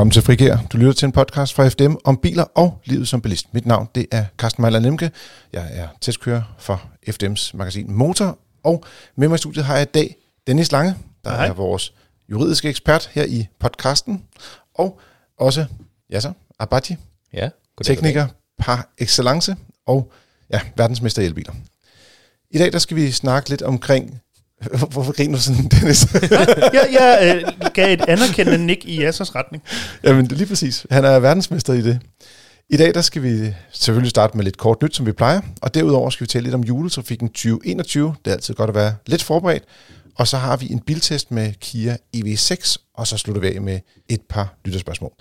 Velkommen til Frigær. Du lytter til en podcast fra FDM om biler og livet som bilist. Mit navn det er Carsten Mejler Lemke. Jeg er testkører for FDM's magasin Motor. Og med mig i studiet har jeg i dag Dennis Lange, der Hej. er vores juridiske ekspert her i podcasten. Og også Yasser Abadji, Ja, goddag, tekniker par excellence og ja, verdensmester i elbiler. I dag der skal vi snakke lidt omkring... Hvorfor griner du sådan, Dennis? jeg jeg øh, gav et anerkendende nik i Jassers retning. Jamen, det lige præcis. Han er verdensmester i det. I dag der skal vi selvfølgelig starte med lidt kort nyt, som vi plejer. Og derudover skal vi tale lidt om juletrafikken 2021. Det er altid godt at være lidt forberedt. Og så har vi en biltest med Kia EV6, og så slutter vi af med et par lytterspørgsmål.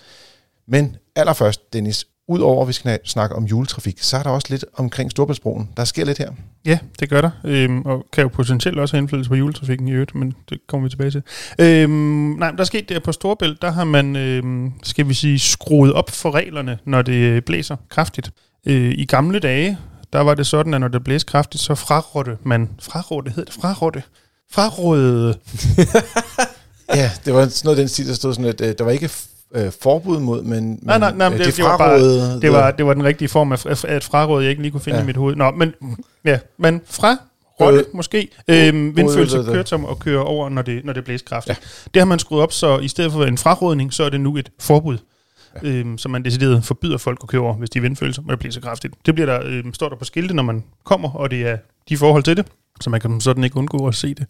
Men allerførst, Dennis, udover at vi skal snakke om juletrafik, så er der også lidt omkring Storbæltsbroen. Der sker lidt her. Ja, det gør der. Øhm, og kan jo potentielt også have indflydelse på juletrafikken i øvrigt, men det kommer vi tilbage til. Øhm, nej, der er sket det på Storebælt, der har man, øhm, skal vi sige, skruet op for reglerne, når det blæser kraftigt. Øh, I gamle dage, der var det sådan, at når det blæste kraftigt, så frarådte man, frarådte hed det, frarådte, frarådede, Ja, det var sådan noget den stil, der stod sådan, at øh, der var ikke øh, forbud mod, men, Nej, nej, nej, men det- det, det var bare- frarådede- det var, det var den rigtige form af, af, et fraråd, jeg ikke lige kunne finde Ja. i mit hoved. Nå, men ja, men fra Øh, måske. Øhm, vindfølelse øh, øh, øh. køretøj og køre over, når det, når det blæser kraftigt. Ja. Det har man skruet op, så i stedet for en frarådning, så er det nu et forbud. Ja. Øhm, så man decideret forbyder folk at køre over, hvis de er vindfølelser, og det blæser kraftigt. Det bliver der, øhm, står der på skilte, når man kommer, og det er de forhold til det, så man kan sådan ikke undgå at se det.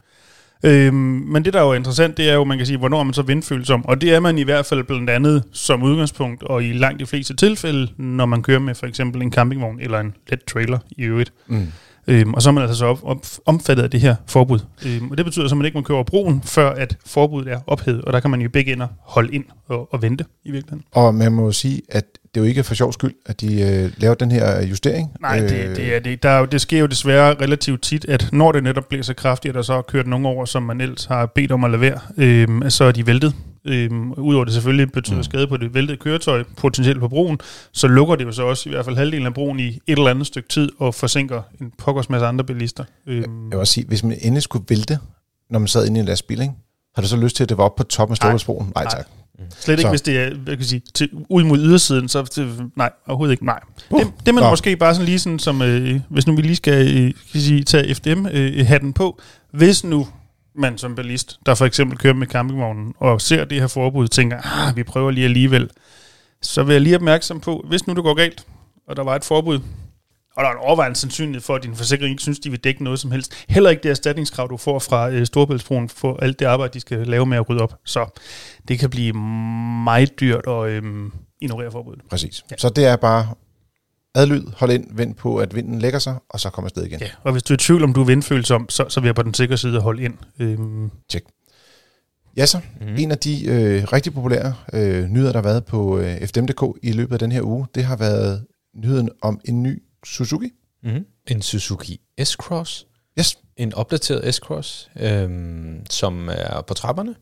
Øhm, men det, der er jo interessant, det er jo, man kan sige, hvornår er man så vindfølsom? Og det er man i hvert fald blandt andet som udgangspunkt, og i langt de fleste tilfælde, når man kører med for eksempel en campingvogn eller en let trailer i øvrigt. Mm. Øhm, og så er man altså så op, op, omfattet af det her forbud. Øhm, og det betyder så, at man ikke må køre over broen, før at forbuddet er ophævet. Og der kan man jo begge ender holde ind og, og vente i virkeligheden. Og man må jo sige, at det er jo ikke for sjov skyld, at de øh, laver den her justering. Nej, det, det, er det. Der er jo, det sker jo desværre relativt tit, at når det netop bliver så kraftigt, at der så er kørt nogen over, som man ellers har bedt om at lade være, øhm, så er de væltet. Øhm, Udover det selvfølgelig betyder Mm. mm. skade på det væltede køretøj, potentielt på broen, så lukker det jo så også i hvert fald halvdelen af broen i et eller andet stykke tid og forsinker en pokkers masse andre bilister. Øhm, Jeg vil også sige, hvis man endelig skulle vælte, når man sad inde i en lastbil, ikke? har du så lyst til, at det var op på toppen af Storbæltsbroen? Nej, Nej. tak. Slet ikke, Så. hvis det er jeg kan sige, til, ud mod ydersiden, så til, nej, overhovedet ikke, nej. Uh, det, det man nå. måske bare sådan lige sådan, som, øh, hvis nu vi lige skal øh, kan sige, tage FDM-hatten på, hvis nu man som ballist, der for eksempel kører med campingvognen, og ser det her forbud, tænker, ah, vi prøver lige alligevel, så vil jeg lige opmærksom på, hvis nu det går galt, og der var et forbud, og der er en overvejende sandsynlighed for, at din forsikring ikke synes, de vil dække noget som helst. Heller ikke det erstatningskrav, du får fra øh, Storbæltsbroen for alt det arbejde, de skal lave med at rydde op. Så det kan blive meget dyrt at øhm, ignorere forbuddet. Præcis. Ja. Så det er bare adlyd, hold ind, vent på, at vinden lægger sig, og så kommer afsted igen. Ja. Og hvis du er i tvivl, om du er vindfølsom, så, så vil jeg på den sikre side holde ind. Øhm, Ja, så. Mm. En af de øh, rigtig populære øh, nyheder, der har været på øh, FDM.dk i løbet af den her uge, det har været nyheden om en ny Suzuki. Mm. En Suzuki S-Cross. Yes. En opdateret S-Cross, øhm, som er på trapperne.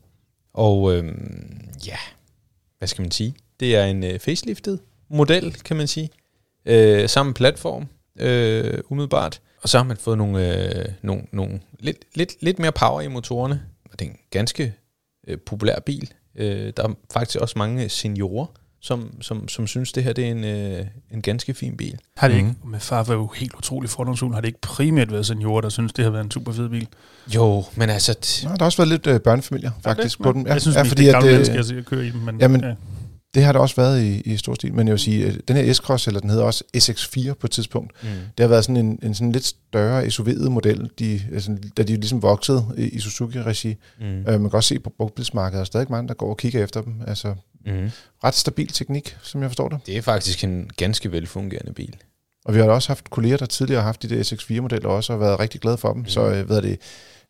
Og øhm, ja, hvad skal man sige? Det er en øh, faceliftet model, kan man sige. Øh, samme platform, øh, umiddelbart. Og så har man fået nogle, øh, nogle, nogle lidt, lidt, lidt mere power i motorerne. Og det er en ganske øh, populær bil. Øh, der er faktisk også mange seniorer, som, som, som synes, det her det er en, øh, en ganske fin bil. har det ikke, med far var jo helt utrolig fordomsfuld, har det ikke primært været seniorer, der synes, det har været en super fed bil? Jo, men altså... T- Nå, der har også været lidt øh, børnefamilier, faktisk, på den. Ja, jeg synes, ja, fordi det er gamle øh, mennesker, jeg kører i dem. Men, Jamen, ja. Det har der også været i, i stor stil, men jeg vil sige, at den her S-Cross, eller den hedder også SX4 på et tidspunkt, mm. det har været sådan en, en sådan lidt større SUV'et model, de, altså, da de ligesom voksede i, i Suzuki-regi. Mm. Øh, man kan også se på brugtbilsmarkedet, der er stadig mange, der går og kigger efter dem. Altså, Mm. ret stabil teknik, som jeg forstår det. Det er faktisk en ganske velfungerende bil. Og vi har også haft kolleger, der tidligere har haft de der SX4-modeller også, og været rigtig glade for dem. Mm. Så øh, er det,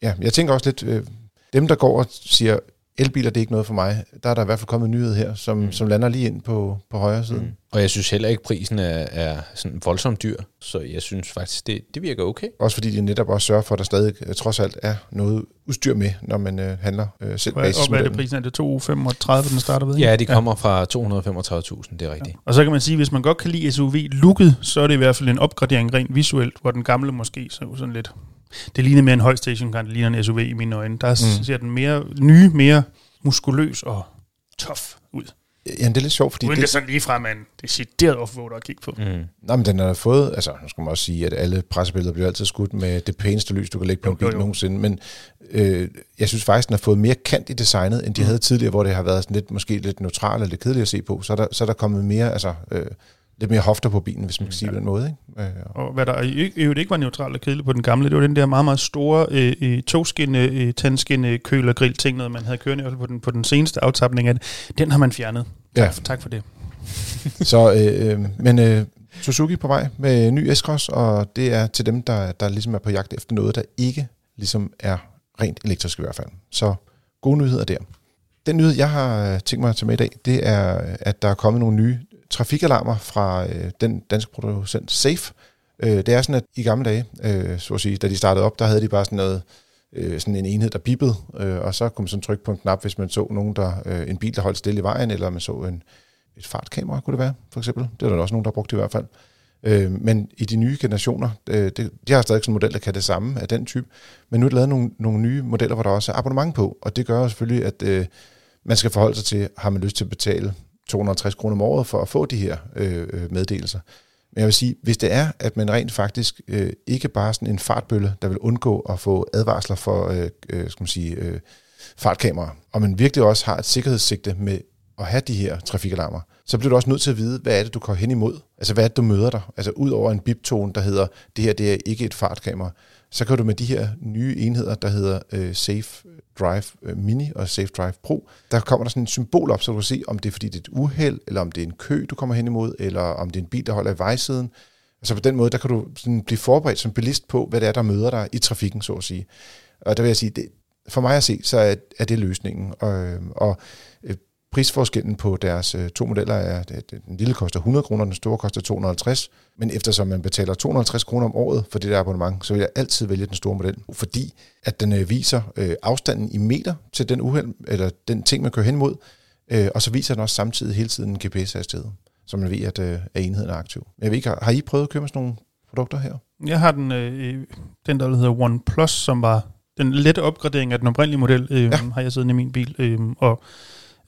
ja, jeg tænker også lidt, øh, dem der går og siger, elbiler det er ikke noget for mig, der er der i hvert fald kommet en nyhed her, som, mm. Som lander lige ind på, på højre side. Mm. Og jeg synes heller ikke, prisen er, er sådan voldsomt dyr. Så jeg synes faktisk, det, det virker okay. Også fordi de netop også sørger for, at der stadig øh, trods alt er noget udstyr med, når man øh, handler øh, selv Hvad, og hvad er det prisen? Er det 235, den starter ved? Ja, de kommer fra 235.000, det er rigtigt. Og så kan man sige, hvis man godt kan lide SUV-looket, så er det i hvert fald en opgradering rent visuelt, hvor den gamle måske så sådan lidt... Det ligner mere en høj stationcar, det ligner en SUV i mine øjne. Der Mm. ser den mere nye, mere muskuløs og tough ud. Ja, det er lidt sjovt, fordi Uden det, det, det sådan lige fra, man decideret offroader at kigge på. Mm. nej, men den har fået, altså nu skal man også sige, at alle pressebilleder bliver altid skudt med det pæneste lys, du kan lægge på Jo, en bil jo, jo. nogensinde, men øh, jeg synes faktisk, den har fået mere kant i designet, end de Mm. havde tidligere, hvor det har været sådan lidt, måske lidt neutralt eller lidt kedeligt at se på, så er der, så er der kommet mere, altså øh, lidt mere hofter på bilen, hvis man kan sige det på den måde, ikke? Øh, og- Og hvad der i øvrigt ikke var neutralt og kedeligt på den gamle, det var den der meget, meget store øh, øh, togskinne, øh, tandskinne, køl og grill ting, noget man havde kørende på den, på den seneste aftapning af det. Den har man fjernet. Ja. Tak, for, tak for det. Så, øh, øh, men øh, Suzuki på vej med ny S-Cross, og det er til dem, der, der ligesom er på jagt efter noget, der ikke ligesom er rent elektrisk i hvert fald. Så gode nyheder der. Den nyhed, jeg har øh, tænkt mig at tage med i dag, det er, at der er kommet nogle nye trafikalarmer fra øh, den danske producent Safe. Øh, det er sådan, at i gamle dage, øh, så at sige, da de startede op, der havde de bare sådan noget, øh, sådan en enhed, der bippede, øh, og så kunne man sådan trykke på en knap, hvis man så nogen, der, øh, en bil, der holdt stille i vejen, eller man så en, et fartkamera, kunne det være, for eksempel. Det er der også nogen, der har brugt i hvert fald. Øh, men i de nye generationer, øh, det, de har stadig sådan en model, der kan det samme af den type, men nu er der lavet nogle, nogle nye modeller, hvor der også er abonnement på, og det gør jo selvfølgelig, at øh, man skal forholde sig til, har man lyst til at betale 250 kroner om året for at få de her øh, øh, meddelelser. Men jeg vil sige, hvis det er, at man rent faktisk øh, ikke bare sådan en fartbølle, der vil undgå at få advarsler for øh, øh, skal man sige, øh, fartkameraer, og man virkelig også har et sikkerhedssigte med at have de her trafikalarmer, så bliver du også nødt til at vide, hvad er det, du går hen imod? Altså, hvad er det, du møder dig? Altså, ud over en biptone, der hedder, det her det er ikke et fartkamera, så kan du med de her nye enheder, der hedder øh, Safe Drive øh, Mini og Safe Drive Pro, der kommer der sådan et symbol op, så du kan se, om det er fordi det er et uheld, eller om det er en kø, du kommer hen imod, eller om det er en bil, der holder i vejsiden. Altså på den måde, der kan du sådan blive forberedt som bilist på, hvad det er, der møder dig i trafikken, så at sige. Og der vil jeg sige, det, for mig at se, så er, er det løsningen. Og, øhm, og prisforskellen på deres øh, to modeller er, at den lille koster 100 kroner, den store koster 250. Men eftersom man betaler 250 kroner om året for det der abonnement, så vil jeg altid vælge den store model, fordi at den øh, viser øh, afstanden i meter til den uheld, eller den ting, man kører hen mod, og så viser den også samtidig hele tiden en GPS-hastighed, så man ved, at, at enheden er aktiv. Jeg ved ikke, har, I prøvet at købe sådan nogle produkter her? Jeg har den, øh, den der hedder OnePlus, som var den lette opgradering af den oprindelige model, øh, ja. har jeg siddende i min bil. Øh, og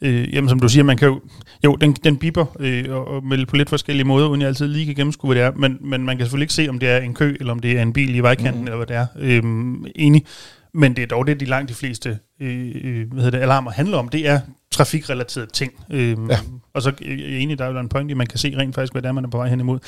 øh, jamen, som du siger, man kan jo, jo den, den biber øh, og, og med på lidt forskellige måder, uden jeg altid lige kan gennemskue, hvad det er, men, men man kan selvfølgelig ikke se, om det er en kø, eller om det er en bil i vejkanten, mm. eller hvad det er. Øh, enig. Men det er dog det, de langt de fleste øh, øh, hvad hedder det, alarmer handler om. Det er trafikrelaterede ting. Øh, Ja. Og så er jeg enig, der er jo en point at man kan se rent faktisk, hvad det er, man er på vej hen imod.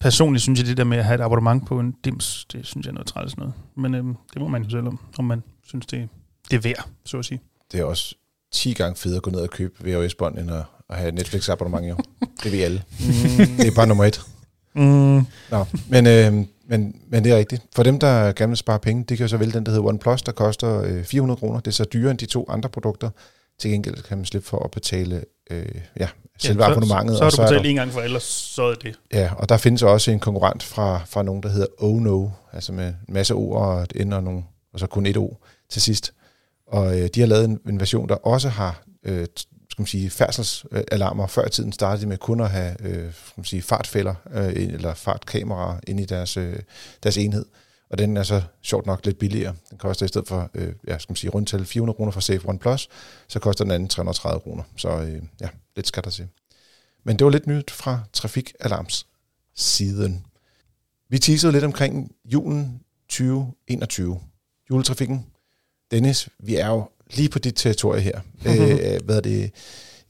Personligt synes jeg, det der med at have et abonnement på en dims, det synes jeg er noget træls noget. Men øhm, det må man jo selv om, om man synes, det, det er værd, så at sige. Det er også 10 gange federe at gå ned og købe VHS-bånd, end at, at have Netflix-abonnement, jo. Det ved alle. det er bare nummer et. Mm, Nå, men, øh, men, men det er rigtigt. For dem, der gerne vil spare penge, det kan jo så vælge den, der hedder OnePlus, der koster øh, 400 kroner. Det er så dyrere end de to andre produkter. Til gengæld kan man slippe for at betale øh, ja, selve ja, abonnementet. Så, så, så har du betalt der, en gang for, ellers så er det. Ja, og der findes også en konkurrent fra, fra nogen, der hedder Oh No, altså med en masse ord og et N og, nogle, og så kun et O til sidst. Og øh, de har lavet en, en version, der også har øh, skal man sige, færdselsalarmer. Før i tiden startede de med kun at have øh, skal man sige, fartfælder øh, eller fartkameraer inde i deres, øh, deres enhed. Og den er så sjovt nok lidt billigere. Den koster i stedet for, øh, ja, skal man sige, rundt til 400 kroner for Safe One Plus, så koster den anden 330 kroner. Så øh, ja, lidt skal der til. Men det var lidt nyt fra Trafikalarms siden. Vi teasede lidt omkring julen 2021. Juletrafikken. Dennis, vi er jo lige på dit territorie her. øh, hvad er det?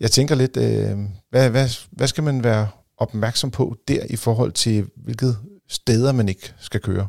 Jeg tænker lidt, øh, hvad, hvad, hvad skal man være opmærksom på der i forhold til, hvilket steder man ikke skal køre?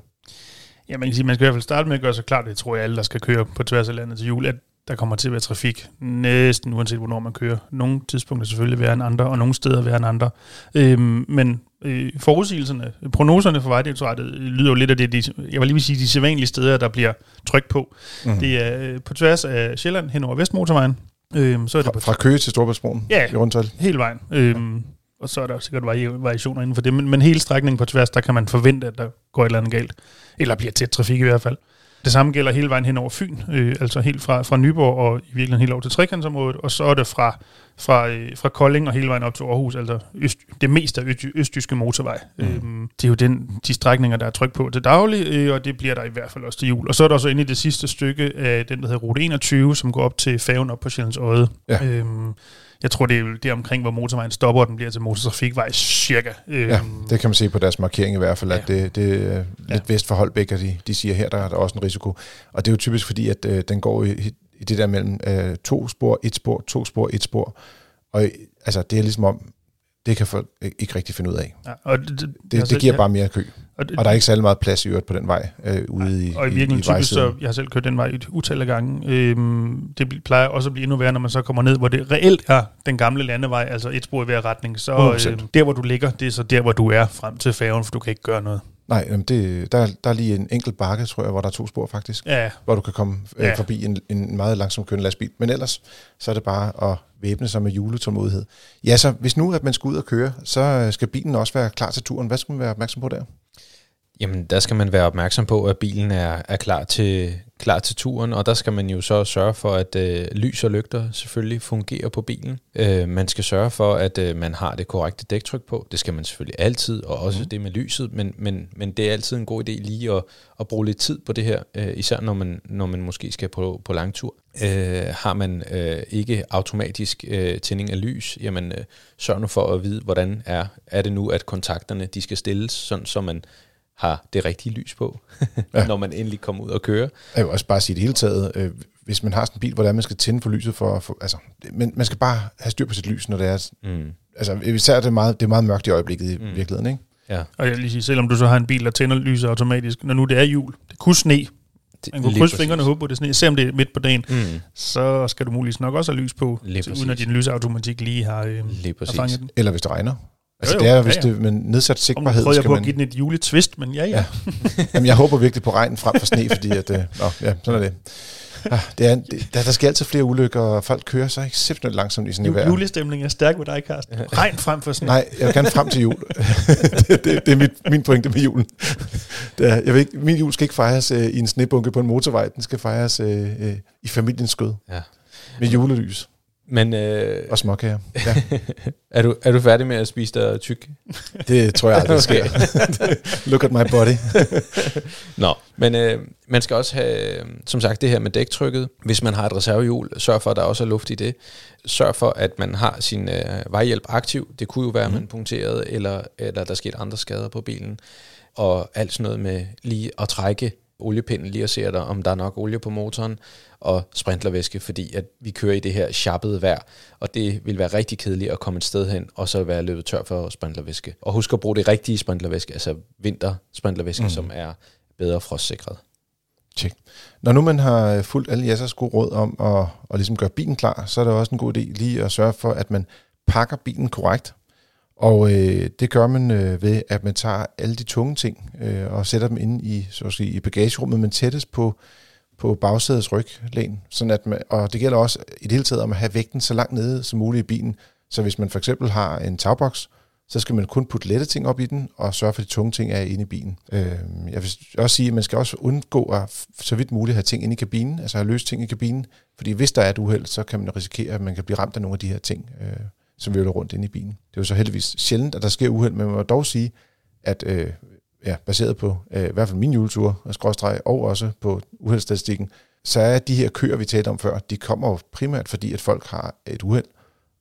Ja, man kan sige, man skal i hvert fald starte med at gøre sig klart, det tror jeg alle, der skal køre på tværs af landet til jul, at der kommer til at være trafik næsten uanset hvornår man kører. Nogle tidspunkter selvfølgelig være en andre, og nogle steder være en andre. Øhm, men øh, forudsigelserne, prognoserne for Vejdirektoratet lyder jo lidt af det, de, jeg vil lige vil sige, de sædvanlige steder, der bliver tryk på. Mhm. Mm. Det er øh, på tværs af Sjælland hen over Vestmotorvejen. Øhm, så er det Fra, på fra Køge til Storbritannien Ja. i rundtal? hele vejen. Øhm, og så er der sikkert vari- variationer inden for det, men, men hele strækningen på tværs, der kan man forvente, at der går et eller andet galt. Eller bliver tæt trafik i hvert fald. Det samme gælder hele vejen hen over Fyn, øh, altså helt fra, fra Nyborg og i virkeligheden helt over til Trekantsområdet, og så er det fra, fra, øh, fra Kolding og hele vejen op til Aarhus, altså øst, det meste af øst, østjyske motorvej. Mm. Øhm, det er jo den, de strækninger, der er tryk på til daglig, øh, og det bliver der i hvert fald også til jul. Og så er der så inde i det sidste stykke af den, der hedder Rute 21, som går op til færgen op på Sjællands Odde. Ja. Øhm, Jeg tror, det er det omkring, hvor motorvejen stopper, og den bliver til motortrafikvej cirka. Øhm, Ja, det kan man se på deres markering i hvert fald, at Ja. det, det er lidt Ja. vest for Holbæk, og de, de siger, her der er der også en risiko. Og det er jo typisk fordi, at øh, den går i, i det der mellem øh, to spor, et spor, to spor, et spor. Og altså, det er ligesom om, det kan folk ikke rigtig finde ud af. ja, og det, det, Det, det giver ja, bare mere kø. og, det, Og der er ikke særlig meget plads i øvrigt på den vej øh, ude i, og i virkeligheden typisk, så, jeg har selv kørt den vej et utal af gange, øhm, det plejer også at blive endnu værre, når man så kommer ned, hvor det reelt er den gamle landevej, altså et spor i hver retning. Så 100%. øh, der, hvor du ligger, det er så der, hvor du er frem til færgen, for du kan ikke gøre noget. Nej, jamen det, der, der er lige en enkelt bakke, tror jeg, hvor der er to spor faktisk, Ja, hvor du kan komme øh, Ja. forbi en, en meget langsom kørende lastbil. Men ellers, så er det bare at væbne sig med juletålmodighed. Ja, så hvis nu at man skal ud og køre, så øh, skal bilen også være klar til turen. Hvad skal man være opmærksom på der? Jamen, der skal man være opmærksom på, at bilen er, er klar, til, klar til turen, og der skal man jo så sørge for, at øh, lys og lygter selvfølgelig fungerer på bilen. Øh, man skal sørge for, at øh, man har det korrekte dæktryk på. Det skal man selvfølgelig altid, og også mm. det med lyset, men, men, men det er altid en god idé lige at, at bruge lidt tid på det her, øh, især når man, når man måske skal på, på langtur. Øh, har man øh, ikke automatisk øh, tænding af lys, jamen øh, sørg nu for at vide, hvordan er, er det nu, at kontakterne de skal stilles, sådan så man har det rigtige lys på, Ja. når man endelig kommer ud og kører. Jeg vil også bare sige det hele taget, øh, hvis man har sådan en bil, hvordan man skal tænde for lyset for, for altså, men man skal bare have styr på sit lys, når det er, Mm. altså især er det meget, det er meget mørkt i øjeblikket i Mm. virkeligheden, ikke? Ja, og jeg vil lige sige, selvom du så har en bil, der tænder lyset automatisk, når nu det er jul, det kunne sne, det, man kunne krydse fingrene og håbe på, at det er sne, selvom det er midt på dagen, Mm. så skal du muligvis nok også have lys på, Lige så, uden at din lysautomatik lige har, øh, Lige har fanget den. Eller hvis det regner. Altså Jo, det jo, er, hvis ja, ja. det med nedsat nu sigtbarhed, prøvede jeg skal på at man... give den et juletvist, men ja, ja. Ja. Jamen, jeg håber virkelig på regn frem for sne, fordi at, øh, nå, ja, sådan er det. Ah, det er, det, der, der sker altid flere ulykker, og folk kører så exceptionelt langsomt i sådan et vejr. Julestemningen er stærk ved dig, Carsten. Regn frem for sådan Nej, jeg vil gerne frem til jul. det, det, det er mit, min pointe med julen. Det er, jeg vil ikke, min jul skal ikke fejres øh, i en snebunke på en motorvej. Den skal fejres øh, øh, i familiens skød. Ja. Med julelys Men øh, og småkager. Ja, er, du, er du færdig med at spise dig tyk? det tror jeg aldrig sker. Look at my body. Nå, men øh, man skal også have, som sagt, det her med dæktrykket. Hvis man har et reservehjul, sørg for, at der også er luft i det. Sørg for, at man har sin øh, vejhjælp aktiv. Det kunne jo være, at man punkterede, eller, eller der skete andre skader på bilen. Og alt sådan noget med lige at trække oliepinden, lige at se, der, om der er nok olie på motoren, og sprinklervæske, fordi at vi kører i det her sharpede vejr, og det vil være rigtig kedeligt at komme et sted hen, og så være løbet tør for sprinklervæske. Og husk at bruge det rigtige sprinklervæske, altså vinter sprinklervæske, Mm. som er bedre frostsikret. Check. Når nu man har fulgt alle jeres gode råd om at, at ligesom gøre bilen klar, så er det også en god idé lige at sørge for, at man pakker bilen korrekt. Og øh, det gør man øh, ved, at man tager alle de tunge ting øh, og sætter dem ind i, så at sige, i bagagerummet, men tættest på, på bagsædets ryglæn. Sådan at man, og det gælder også i det hele taget om at have vægten så langt nede som muligt i bilen. Så hvis man for eksempel har en tagboks, så skal man kun putte lette ting op i den, og sørge for, at de tunge ting er inde i bilen. Øh, jeg vil også sige, at man skal også undgå at så vidt muligt have ting inde i kabinen, altså have løst ting i kabinen, fordi hvis der er et uheld, så kan man risikere, at man kan blive ramt af nogle af de her ting, øh, som vivler rundt inde i bilen. Det er jo så heldigvis sjældent, at der sker uheld, men man må dog sige, at øh, ja, baseret på øh, i hvert fald min juletur, og skråstreg, og også på uheldstatistikken, så er de her køer, vi talte om før, de kommer jo primært fordi, at folk har et uheld,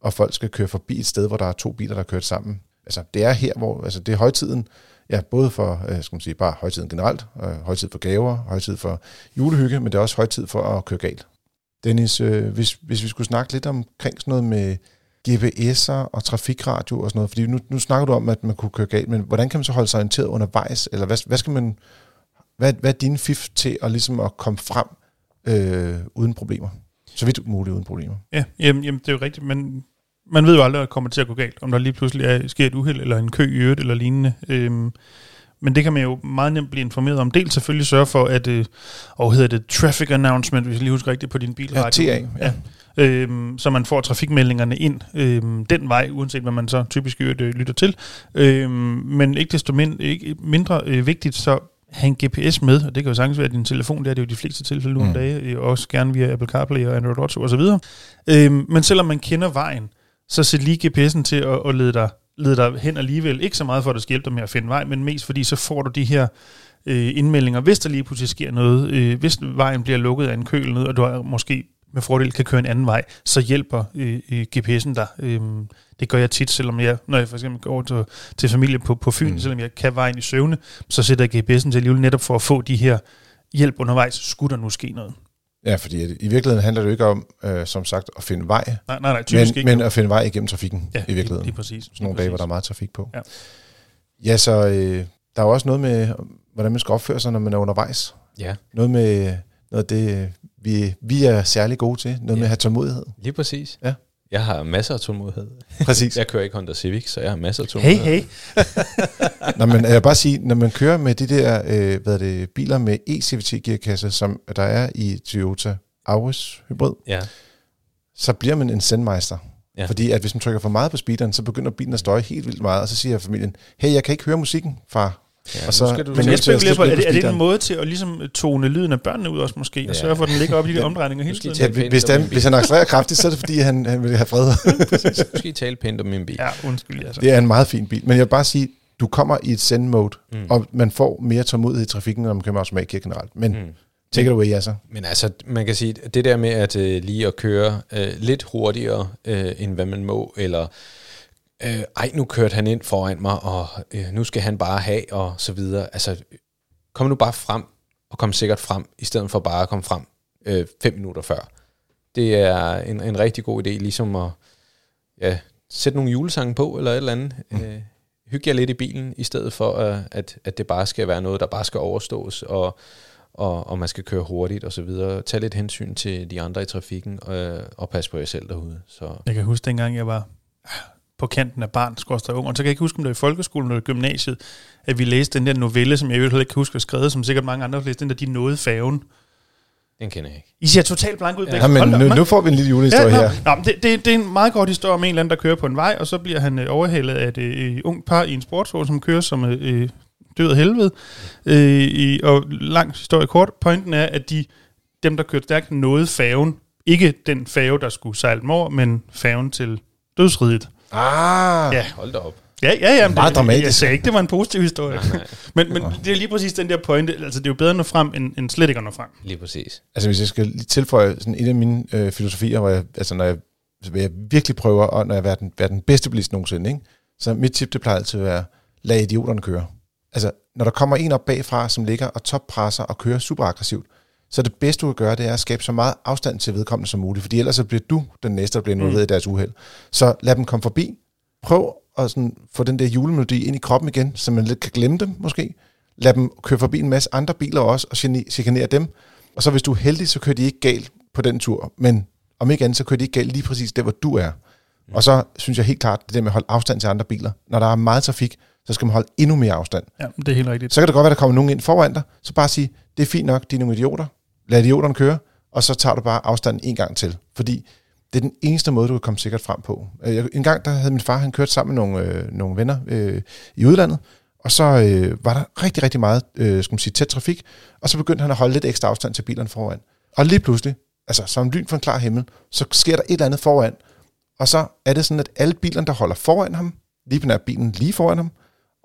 og folk skal køre forbi et sted, hvor der er to biler, der er kørt sammen. Altså, det er her, hvor altså, det er højtiden, ja, både for, øh, skal man sige, bare højtiden generelt, øh, højtid for gaver, højtid for julehygge, men det er også højtid for at køre galt. Dennis, øh, hvis, hvis vi skulle snakke lidt omkring sådan noget med GPS'er og trafikradio og sådan noget, fordi nu, nu snakker du om, at man kunne køre galt, men hvordan kan man så holde sig orienteret undervejs, eller hvad, hvad skal man, hvad, hvad er din fif til at, ligesom at komme frem øh, uden problemer? Så vidt muligt uden problemer. Ja, jamen, jamen, det er jo rigtigt, men man ved jo aldrig, at det kommer til at gå galt, om der lige pludselig er, sker et uheld, eller en kø i øvrigt, eller lignende. Øhm, men det kan man jo meget nemt blive informeret om. Dels selvfølgelig sørge for, at, øh, og hedder det traffic announcement, hvis jeg lige husker rigtigt på din bilradio. Ja, TA, ja. Øhm, så man får trafikmeldingerne ind øhm, den vej, uanset hvad man så typisk øh, lytter til. Øhm, men ikke desto mind, ikke mindre øh, vigtigt, så have en GPS med, og det kan jo sagtens være din telefon, det er det jo de fleste tilfælde nu om Mm. dage, øh, også gerne via Apple CarPlay og Android Auto osv. Øhm, men selvom man kender vejen, så sæt lige GPS'en til at, at lede, dig, lede dig hen alligevel. Ikke så meget for, at det skal hjælpe dig med at finde vej, men mest fordi, så får du de her øh, indmeldinger, hvis der lige pludselig sker noget, øh, hvis vejen bliver lukket af en køl og du har måske med fordel kan køre en anden vej, så hjælper øh, øh, GPS'en dig. Øh, det gør jeg tit, selvom jeg, når jeg for eksempel går over til, til familie på, på Fyn, mm. selvom jeg kan vejen i søvne, så sætter jeg GPS'en til alligevel netop for at få de her hjælp undervejs. Skulle der nu ske noget? Ja, fordi i virkeligheden handler det jo ikke om, øh, som sagt, at finde vej, Nej, nej, nej typisk men, ikke. men at finde vej igennem trafikken ja, i virkeligheden. Lige, lige præcis. Sådan nogle lige dage, hvor der præcis. er meget trafik på. Ja. Ja, så øh, der er jo også noget med, hvordan man skal opføre sig, når man er undervejs. Ja, Noget med noget af det, øh, vi, vi er særlig gode til. Noget Ja. med at have tålmodighed. lige præcis. Ja. Jeg har masser af tålmodighed. Præcis. Jeg kører ikke Honda Civic, så jeg har masser af Hey, tålmodighed. hey. Nå, men jeg vil bare sige, når man kører med de der øh, hvad er det, biler med e-CVT-gearkasse, som der er i Toyota Auris hybrid, Ja, så bliver man en sendmeister. Ja. Fordi at hvis man trykker for meget på speederen, så begynder bilen at støje helt vildt meget, og så siger familien, hey, jeg kan ikke høre musikken, far. Ja Og så- skal du Men jeg spekulerer på, er det, er det en måde til at ligesom tone lyden af børnene ud også måske, og Ja. sørge for, at den ligger op i de omdrejninger hele tiden? Ja, hvis, bil. hvis han accelererer kraftigt, så er det fordi, han, han vil have fred. I tale pænt om min bil. Ja, undskyld, altså. det er en meget fin bil. Men jeg vil bare sige, du kommer i et send-mode, Mm. og man får mere tålmodighed i trafikken, når man kører med automatgear generelt. Men mm. Mm. take it away, altså. Men altså, man kan sige, det der med at øh, lige at køre øh, lidt hurtigere, øh, end hvad man må, eller øh, ej, nu kørte han ind foran mig, og øh, nu skal han bare have, og så videre. Altså, kom nu bare frem, og kom sikkert frem, i stedet for bare at komme frem øh, fem minutter før. Det er en, en rigtig god idé, ligesom at ja, sætte nogle julesange på, eller et eller andet. Mm. Øh, hygge jer lidt i bilen, i stedet for, øh, at, at det bare skal være noget, der bare skal overstås, og og, og man skal køre hurtigt og så videre. Tag lidt hensyn til de andre i trafikken, øh, og pas på jer selv derude. Så Jeg kan huske, dengang jeg var på kanten af barn, skorstræk ung, og så kan jeg ikke huske, om det var i folkeskolen eller gymnasiet, at vi læste den der novelle, som jeg i ikke kan huske at skrevet, som sikkert mange andre har læst, den der De nåede faven. den kender jeg ikke. I ser totalt blank ud. Ja. men Hold nu, nu får vi en lille julehistorie ja, her. Nå, men det, det, det er en meget kort historie om en eller anden, der kører på en vej, og så bliver han øh, overhalet af et øh, ungt par i en sportsvogn, som kører som øh, øh, død af helvede. Øh, i, og lang historie kort, pointen er, at de, dem, der kørte stærkt, nåede færgen. Ikke den færge, der skulle sejle dem over, men færgen til dødsriget. Ah, Ja. Hold da op. Ja, ja, ja. men Meget det, dramatisk. Jeg sagde ikke, det var en positiv historie. Nej, nej, Men, men det er lige præcis den der pointe. Altså, det er jo bedre at nå frem, end, end slet ikke at nå frem. lige præcis. Altså hvis jeg skal lige tilføje sådan en af mine øh, filosofier, hvor jeg, altså når jeg, hvor jeg virkelig prøver, og når jeg vil være den, være den bedste bilist nogensinde, ikke? så mit tip, det plejer altid at være, lad idioterne køre. Altså, når der kommer en op bagfra, som ligger og toppresser og kører super aggressivt, så det bedste, du kan gøre, det er at skabe så meget afstand til vedkommende som muligt, fordi ellers så bliver du den næste, der bliver involveret mm. i deres uheld. Så lad dem komme forbi. Prøv at sådan få den der julemelodi ind i kroppen igen, så man lidt kan glemme dem måske. Lad dem køre forbi en masse andre biler også, og chikanere dem. Og så hvis du er heldig, så kører de ikke galt på den tur. Men om ikke andet, så kører de ikke galt lige præcis der, hvor du er. Og så synes jeg helt klart, det der med at holde afstand til andre biler. Når der er meget trafik, så skal man holde endnu mere afstand. Ja, det er helt rigtigt. Så kan det godt være, der kommer nogen ind foran dig, så bare sige, det er fint nok, de er nogle idioter. Lad idioterne køre, og så tager du bare afstanden en gang til. Fordi det er den eneste måde, du kan komme sikkert frem på. Øh, jeg- En gang der havde min far, han kørt sammen med nogle, øh, nogle venner øh, i udlandet, og så øh, var der rigtig, rigtig meget øh, skal man sige, tæt trafik, og så begyndte han at holde lidt ekstra afstand til bilerne foran. Og lige pludselig, altså som lyn fra en klar himmel, så sker der et eller andet foran, og så er det sådan, at alle bilerne, der holder foran ham, lige på nær bilen lige foran ham,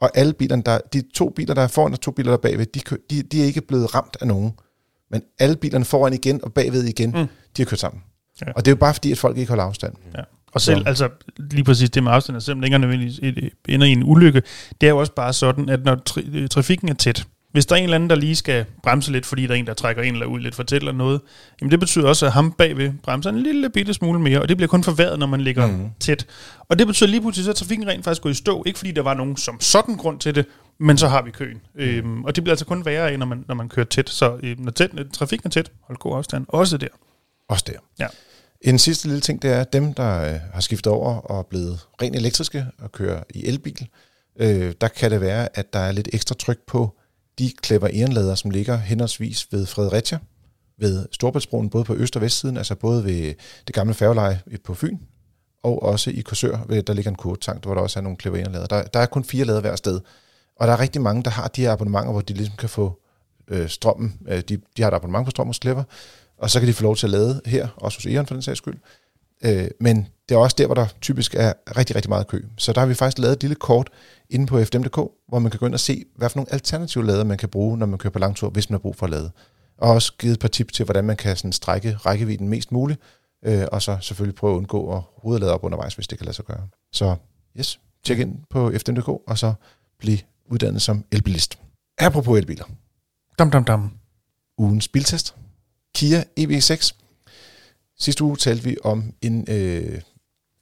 og alle bilerne, der, de to biler, der er foran og to biler, der er bagved, de, de, de er ikke blevet ramt af nogen. Men alle bilerne foran igen og bagved igen, Mm. de har kørt sammen. Ja. Ja. Og det er jo bare fordi, at folk ikke holder afstand. Ja. Og selv, Så- altså lige præcis det med afstand, selvom ikke nødvendigvis ender i en ulykke, det er jo også bare sådan, at når tri- øh, trafikken er tæt, hvis der er en eller anden, der lige skal bremse lidt, fordi der er en, der trækker en eller ud lidt for tæt eller noget, jamen det betyder også, at ham bagved bremser en lille bitte smule mere, og det bliver kun forværret, når man ligger mm. Tæt. Og det betyder lige pludselig, så er trafikken rent faktisk gået i stå, ikke fordi der var nogen som sådan grund til det, men så har vi køen. Øhm, og det bliver altså kun værre af, når man, når man kører tæt. Så øh, når, tæt, når trafikken er tæt, hold god afstand. Også der. Også der. Ja. En sidste lille ting, det er, at dem, der øh, har skiftet over og er blevet rent elektriske og kører i elbil, øh, der kan det være, at der er lidt ekstra tryk på de Clever Ehrenlader, som ligger henholdsvis ved Fredericia, ved Storbæltsbroen, både på øst- og vestsiden, altså både ved det gamle færgeleje på Fyn, og også i Korsør, der ligger en kurtank, hvor der også er nogle Clever Ehrenlader. Der, der er kun fire lader hver sted, og der er rigtig mange, der har de her abonnementer, hvor de ligesom kan få øh, strømmen, øh, de, de har et abonnement på strøm hos Clever, og så kan de få lov til at lade her, også hos Eon for den sags skyld. Øh, men det er også der, hvor der typisk er rigtig, rigtig meget kø. Så der har vi faktisk lavet et lille kort inde på fdm.dk, hvor man kan gå ind og se, hvad for nogle alternative lader man kan bruge, når man kører på langtur, hvis man har brug for at lade. og også givet et par tips til, hvordan man kan sådan strække rækkevidden mest muligt, øh, og så selvfølgelig prøve at undgå at hovedlade op undervejs, hvis det kan lade sig gøre. Så yes, tjek ind på FDM.dk, og så bliv uddannet som elbilist. Apropos elbiler, Dam, dam, dam. ugens biltest. Kia EV6. Sidste uge talte vi om en, øh,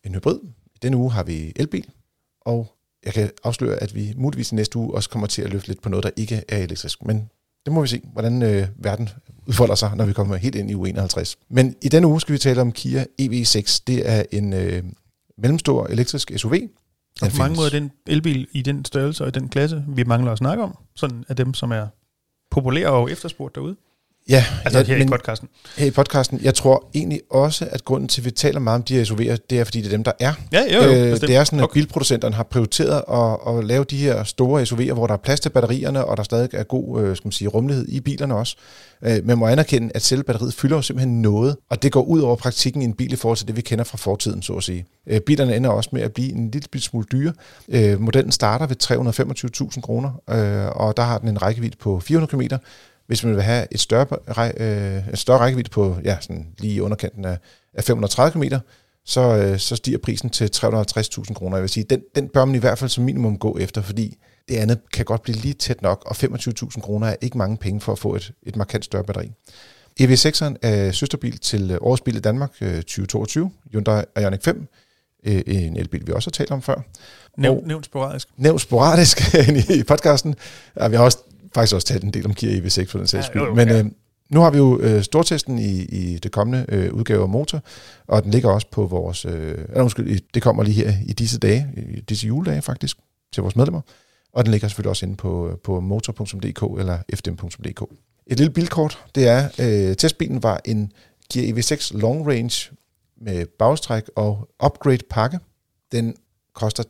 en hybrid. Denne uge har vi elbil, og jeg kan afsløre, at vi muligvis i næste uge også kommer til at løfte lidt på noget, der ikke er elektrisk. Men det må vi se, hvordan øh, verden udfolder sig, når vi kommer helt ind i uge 51. Men i denne uge skal vi tale om Kia EV6. Det er en øh, mellemstor elektrisk SUV. Og Den på mange måder den elbil i den størrelse og i den klasse, vi mangler at snakke om, sådan af dem, som er populære og efterspurgt derude. Ja, Altså ja, her men- i podcasten. her i podcasten. Jeg tror egentlig også, at grunden til, at vi taler meget om de her SUV'er, det er, fordi det er dem, der er. Ja, jo, jo, øh, bestemt. det er sådan, at Okay. bilproducenterne har prioriteret at, at lave de her store SUV'er, hvor der er plads til batterierne, og der stadig er god øh, skal man sige, rummelighed i bilerne også. Øh, man må anerkende, at selve batteriet fylder jo simpelthen noget, og det går ud over praktikken i en bil i forhold til det, vi kender fra fortiden, så at sige. Øh, bilerne ender også med at blive en lille smule dyre. Øh, modellen starter ved 325.000 kroner, øh, og der har den en rækkevidde på 400 km. Hvis man vil have et større, øh, et større rækkevidde på ja, sådan lige underkanten af, af 530 km, så, øh, så stiger prisen til 350.000 kroner. Jeg vil sige, den, den bør man i hvert fald som minimum gå efter, fordi det andet kan godt blive lige tæt nok, og 25.000 kroner er ikke mange penge for at få et, et markant større batteri. EV6'eren er søsterbil til øh, årets bil i Danmark øh, 2022, Hyundai Ioniq 5, øh, en elbil, vi også har talt om før. Nævn, og- nævn sporadisk. Nævnt sporadisk i podcasten. Ja, vi har også, faktisk også talt en del om Kia EV6 for den sags Ja, skyld. jo, jo, Men ja. øh, nu har vi jo øh, stortesten i, i det kommende øh, udgave af Motor, og den ligger også på vores... Øh, eller undskyld, det kommer lige her i disse dage, i disse juledage faktisk, til vores medlemmer. Og den ligger selvfølgelig også inde på, på motor.dk eller fdm.dk. Et lille bilkort, det er, øh, testbilen var en Kia EV6 Long Range med bagstræk og upgrade pakke. Den koster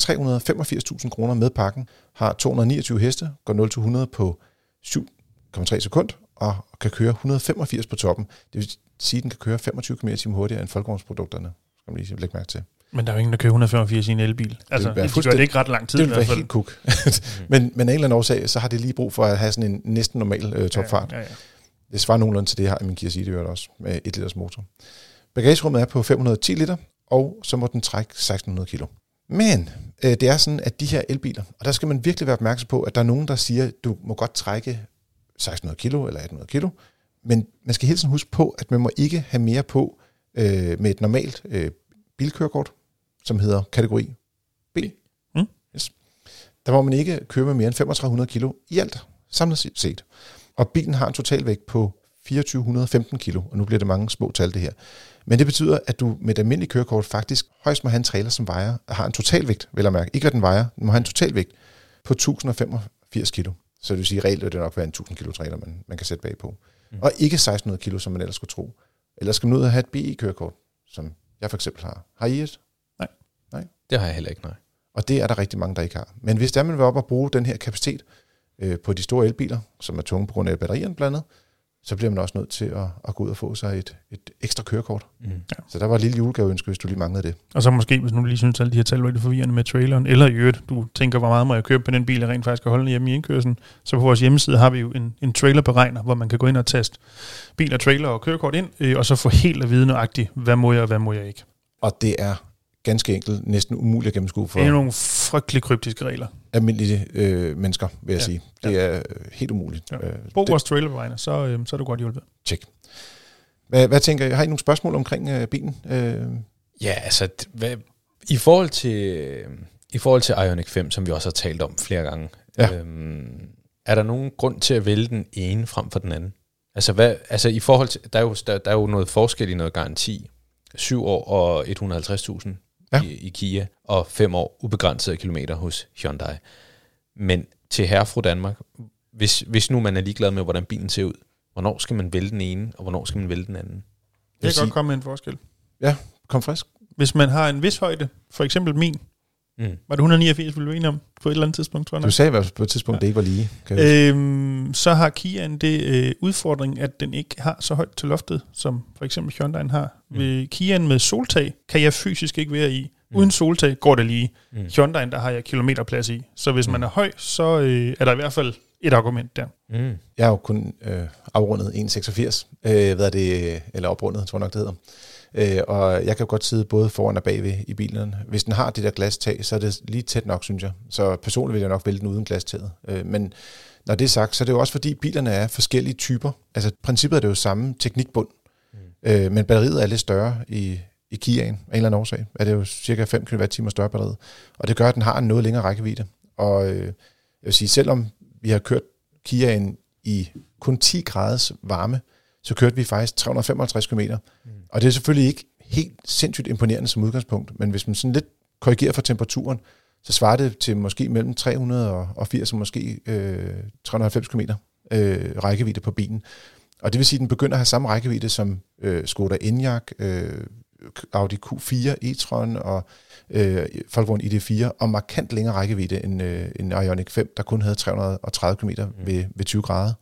385.000 kroner med pakken, har 229 heste, går 0-100 på 7,3 sekund og kan køre 185 på toppen. Det vil sige, at den kan køre 25 km i hurtigere end folkevognsprodukterne, skal man lige lægge mærke til. Men der er jo ingen, der kører 185 i en elbil. Altså, det, det gør det ikke ret lang tid Det i vil hvert være fald. helt kuk. men, men af en eller anden årsag, så har det lige brug for at have sådan en næsten normal øh, topfart. Ja, ja, ja. Det svarer nogenlunde til det, jeg har i min Kia Ceed også, med 1 liters motor. Bagagerummet er på 510 liter, og så må den trække 1600 kilo. Men øh, det er sådan, at de her elbiler, og der skal man virkelig være opmærksom på, at der er nogen, der siger, du må godt trække 1600 kilo eller 1800 kilo, men man skal hele tiden huske på, at man må ikke have mere på øh, med et normalt øh, bilkørekort, som hedder kategori B. Mm. Yes. Der må man ikke køre med mere end 3500 kilo i alt, samlet set. Og bilen har en totalvægt på 2415 kilo, og nu bliver det mange små tal det her. Men det betyder, at du med et almindeligt kørekort faktisk højst må have en trailer, som vejer, har en totalvægt, vil jeg mærke. Ikke hvad den vejer, den må have en totalvægt på 1085 kilo. Så det vil sige, at reelt vil det nok være en 1000 kilo trailer, man, man kan sætte bagpå. Mm. Og ikke 1600 kilo, som man ellers skulle tro. Eller skal man ud og have et BI-kørekort, som jeg for eksempel har. Har I et? Det har jeg heller ikke, nej. Og det er der rigtig mange, der ikke har. Men hvis der man vil op og bruge den her kapacitet øh, på de store elbiler, som er tunge på grund af batterierne blandt andet, så bliver man også nødt til at, at gå ud og få sig et, et ekstra kørekort. Mm. Så der var et lille julegaveønske, hvis du lige manglede det. Og så måske, hvis nu lige synes, at alle de her tal var lidt forvirrende med traileren, eller i øvrigt, du tænker, hvor meget må jeg købe på den bil, jeg rent faktisk kan holde den hjemme i indkørselen, så på vores hjemmeside har vi jo en, en trailerberegner, hvor man kan gå ind og taste bil og trailer og kørekort ind, øh, og så få helt at vide nøjagtigt, hvad må jeg og hvad må jeg ikke. Og det er ganske enkelt næsten umuligt at gennemskue for Det er nogle frygtelig kryptiske regler. almindelige øh, mennesker, vil jeg Ja. sige. Det er øh, helt umuligt. Ja. Øh, Brug vores trailerberegner, så, øh, så er du godt hjulpet. tjek. Hvad, hvad tænker I? Har I nogle spørgsmål omkring øh, bilen? Øh, Ja, altså, hvad, i forhold til i forhold til Ioniq 5, som vi også har talt om flere gange, Ja. øhm, er der nogen grund til at vælge den ene frem for den anden? Altså, hvad, altså i forhold til, der er, jo, der, der er jo noget forskel i noget garanti. 7 år og 150.000 Ja. i, i Kia, og 5 år ubegrænsede kilometer hos Hyundai. Men til herre fru Danmark, hvis, hvis nu man er ligeglad med, hvordan bilen ser ud, hvornår skal man vælge den ene, og hvornår skal man vælge den anden? Det kan sige- godt komme med en forskel. kom frisk. Hvis man har en vis højde, for eksempel min, Mm. var det 189, ville du enige om på et eller andet tidspunkt, tror jeg. Du sagde i hvert fald på et tidspunkt, at det ikke var lige. Kan. Øhm, så har Kiaen det øh, udfordring, at den ikke har så højt til loftet, som for eksempel Hyundai'en har. Mm. Mm. Ved Kiaen med soltag kan jeg fysisk ikke være i. Uden soltag går det lige. Mm. Hyundai'en, der har jeg kilometerplads i. Så hvis Mm. man er høj, så øh, er der i hvert fald et argument der. Mm. Jeg har jo kun øh, afrundet 1,86, øh, hvad er det, eller oprundet, tror jeg nok det hedder. Øh, og jeg kan godt sidde både foran og bagved i bilen. Hvis den har det der glastag, så er det lige tæt nok, synes jeg. Så personligt vil jeg nok vælge den uden glastaget. Øh, men når det er sagt, så er det jo også fordi bilerne er forskellige typer. Altså princippet er det jo samme teknikbund, mm. øh, men batteriet er lidt større i, i Kia'en af en eller anden årsag. Er det jo cirka 5 kWh større batteriet. Og det gør, at den har en noget længere rækkevidde. Og øh, jeg vil sige, selvom vi har kørt Kia'en i kun 10 graders varme, så kørte vi faktisk 355 km. Mm. Og det er selvfølgelig ikke helt sindssygt imponerende som udgangspunkt, men hvis man sådan lidt korrigerer for temperaturen, så svarer det til måske mellem 380 og måske øh, 390 km øh, rækkevidde på bilen. Og det vil sige, at den begynder at have samme rækkevidde som øh, Skoda Enyaq, øh, Audi Q4 e-tron og øh, Volkswagen ID4, og markant længere rækkevidde end, øh, end Ioniq 5, der kun havde 330 km mm. ved, ved 20 grader.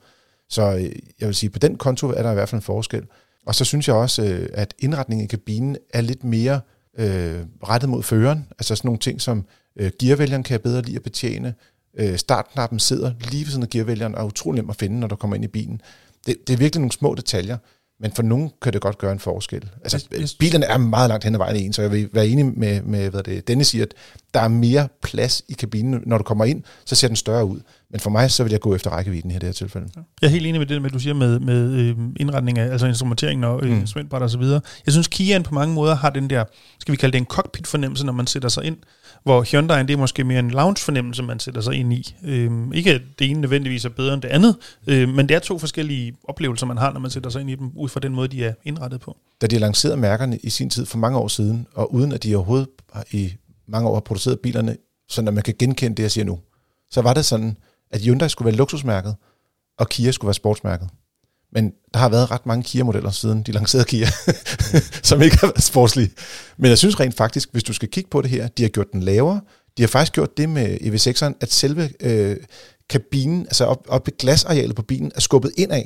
Så øh, jeg vil sige, på den konto er der i hvert fald en forskel. Og så synes jeg også, øh, at indretningen i kabinen er lidt mere øh, rettet mod føreren. Altså sådan nogle ting som øh, gearvælgeren kan jeg bedre lide at betjene. Øh, startknappen sidder lige ved siden af gearvælgeren og er utrolig nem at finde, når du kommer ind i bilen. Det, det er virkelig nogle små detaljer, men for nogen kan det godt gøre en forskel. Altså, Jeg- jeg- bilerne er meget langt hen ad vejen en, så jeg vil være enig med, med hvad det, Dennis siger, at der er mere plads i kabinen. Når du kommer ind, så ser den større ud. Men for mig, så vil jeg gå efter rækkevidden her i det her tilfælde. Jeg er helt enig med det, med, du siger med, med øh, indretning af, altså instrumenteringen og øh, Mm. instrumentbræt og så videre. Jeg synes, Kiaen på mange måder har den der, skal vi kalde det en cockpit-fornemmelse, når man sætter sig ind, hvor Hyundai'en, det er måske mere en lounge-fornemmelse, man sætter sig ind i. Øh, ikke at det ene nødvendigvis er bedre end det andet, øh, men det er to forskellige oplevelser, man har, når man sætter sig ind i dem, ud fra den måde, de er indrettet på. Da de lancerede mærkerne i sin tid for mange år siden, og uden at de overhovedet i mange år har produceret bilerne, så når man kan genkende det, jeg siger nu, så var det sådan, at Hyundai skulle være luksusmærket, og Kia skulle være sportsmærket. Men der har været ret mange Kia-modeller siden de lancerede Kia, som ikke har været sportslige. Men jeg synes rent faktisk, hvis du skal kigge på det her, de har gjort den lavere. De har faktisk gjort det med EV6'eren, at selve øh, kabinen, altså op, op i glasarealet på bilen, er skubbet indad,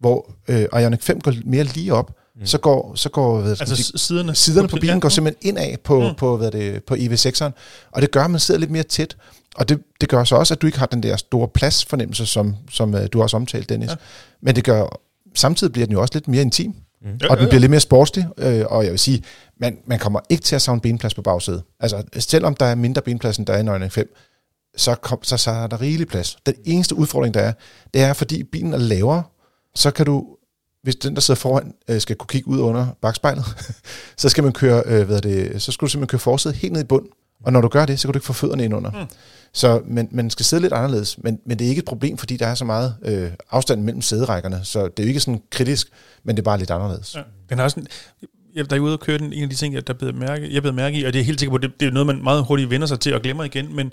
hvor øh, Ioniq 5 går mere lige op, mm. så går, så går hvad, Altså de, siderne, siderne på bilen går simpelthen indad på, mm. Mm. på, hvad det, på EV6'eren, og det gør, at man sidder lidt mere tæt, og det, det gør så også, at du ikke har den der store pladsfornemmelse, som, som uh, du også omtalte, Dennis. Ja. Ja. Men det gør, samtidig bliver den jo også lidt mere intim, Mm. ja, og den bliver lidt mere sportslig, øh, og jeg vil sige, man, man kommer ikke til at savne benplads på bagsædet. Altså, selvom der er mindre benplads, end der er i en Ioniq 5, så, kom, så, så er der rigelig plads. Den eneste udfordring, der er, det er, fordi bilen er lavere, så kan du, hvis den, der sidder foran, øh, skal kunne kigge ud under bagspejlet, så skal man køre, øh, hvad er det, så skal du simpelthen køre forsædet helt ned i bund. Og når du gør det, så kan du ikke få fødderne ind under. Mm. Så men, man skal sidde lidt anderledes, men, men det er ikke et problem, fordi der er så meget øh, afstand mellem sæderækkerne, så det er jo ikke sådan kritisk, men det er bare lidt anderledes. Ja. Den har også en, jeg, der er ude og køre den, en af de ting, jeg, der blev mærke, jeg blev mærke i, og det er helt sikker på, det, det er noget, man meget hurtigt vender sig til og glemmer igen, men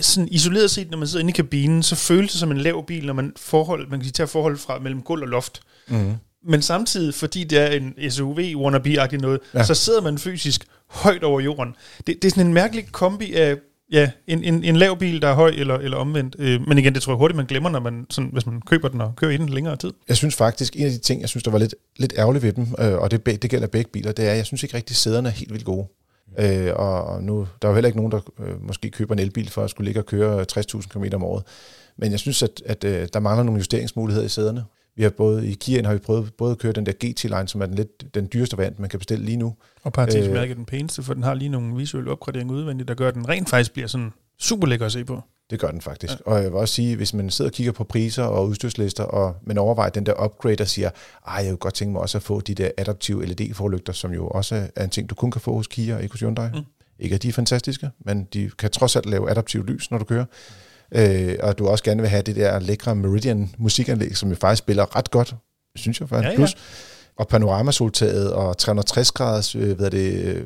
sådan isoleret set, når man sidder inde i kabinen, så føles det som en lav bil, når man forhold, man kan sige, tager forhold fra mellem gulv og loft. Mm. Men samtidig, fordi det er en SUV wannabe-agtig noget, Ja. så sidder man fysisk højt over jorden. Det, det er sådan en mærkelig kombi af ja, en, en, en lav bil, der er høj eller, eller omvendt. Øh, men igen, det tror jeg hurtigt, man glemmer, når man, sådan, hvis man køber den og kører i den længere tid. Jeg synes faktisk, en af de ting, jeg synes, der var lidt, lidt ærgerligt ved dem, øh, og det, det gælder begge biler, det er, at jeg synes ikke rigtig, sæderne er helt vildt gode. Øh, og og nu, der er jo heller ikke nogen, der øh, måske køber en elbil for at skulle ligge og køre 60.000 km om året. Men jeg synes, at, at øh, der mangler nogle justeringsmuligheder i sæderne. Vi har både i Kiaen har vi prøvet både at køre den der GT-line, som er den, lidt, den dyreste variant, man kan bestille lige nu. Og parentes Øh. mærke den pæneste, for den har lige nogle visuelle opgraderinger udvendigt, der gør, at den rent faktisk bliver sådan super lækker at se på. Det gør den faktisk. Ja. Og jeg vil også sige, hvis man sidder og kigger på priser og udstyrslister, og man overvejer den der upgrade og siger, ej, jeg kunne godt tænke mig også at få de der adaptive LED-forlygter, som jo også er en ting, du kun kan få hos Kia og hos Hyundai. Mm. Mm. Ikke at de er fantastiske, men de kan trods alt lave adaptiv lys, når du kører. Øh, og du også gerne vil have det der lækre Meridian musikanlæg, som jo faktisk spiller ret godt, synes jeg faktisk. Ja, ja. Plus, og panoramasoltaget og 360 graders øh, hvad det, øh,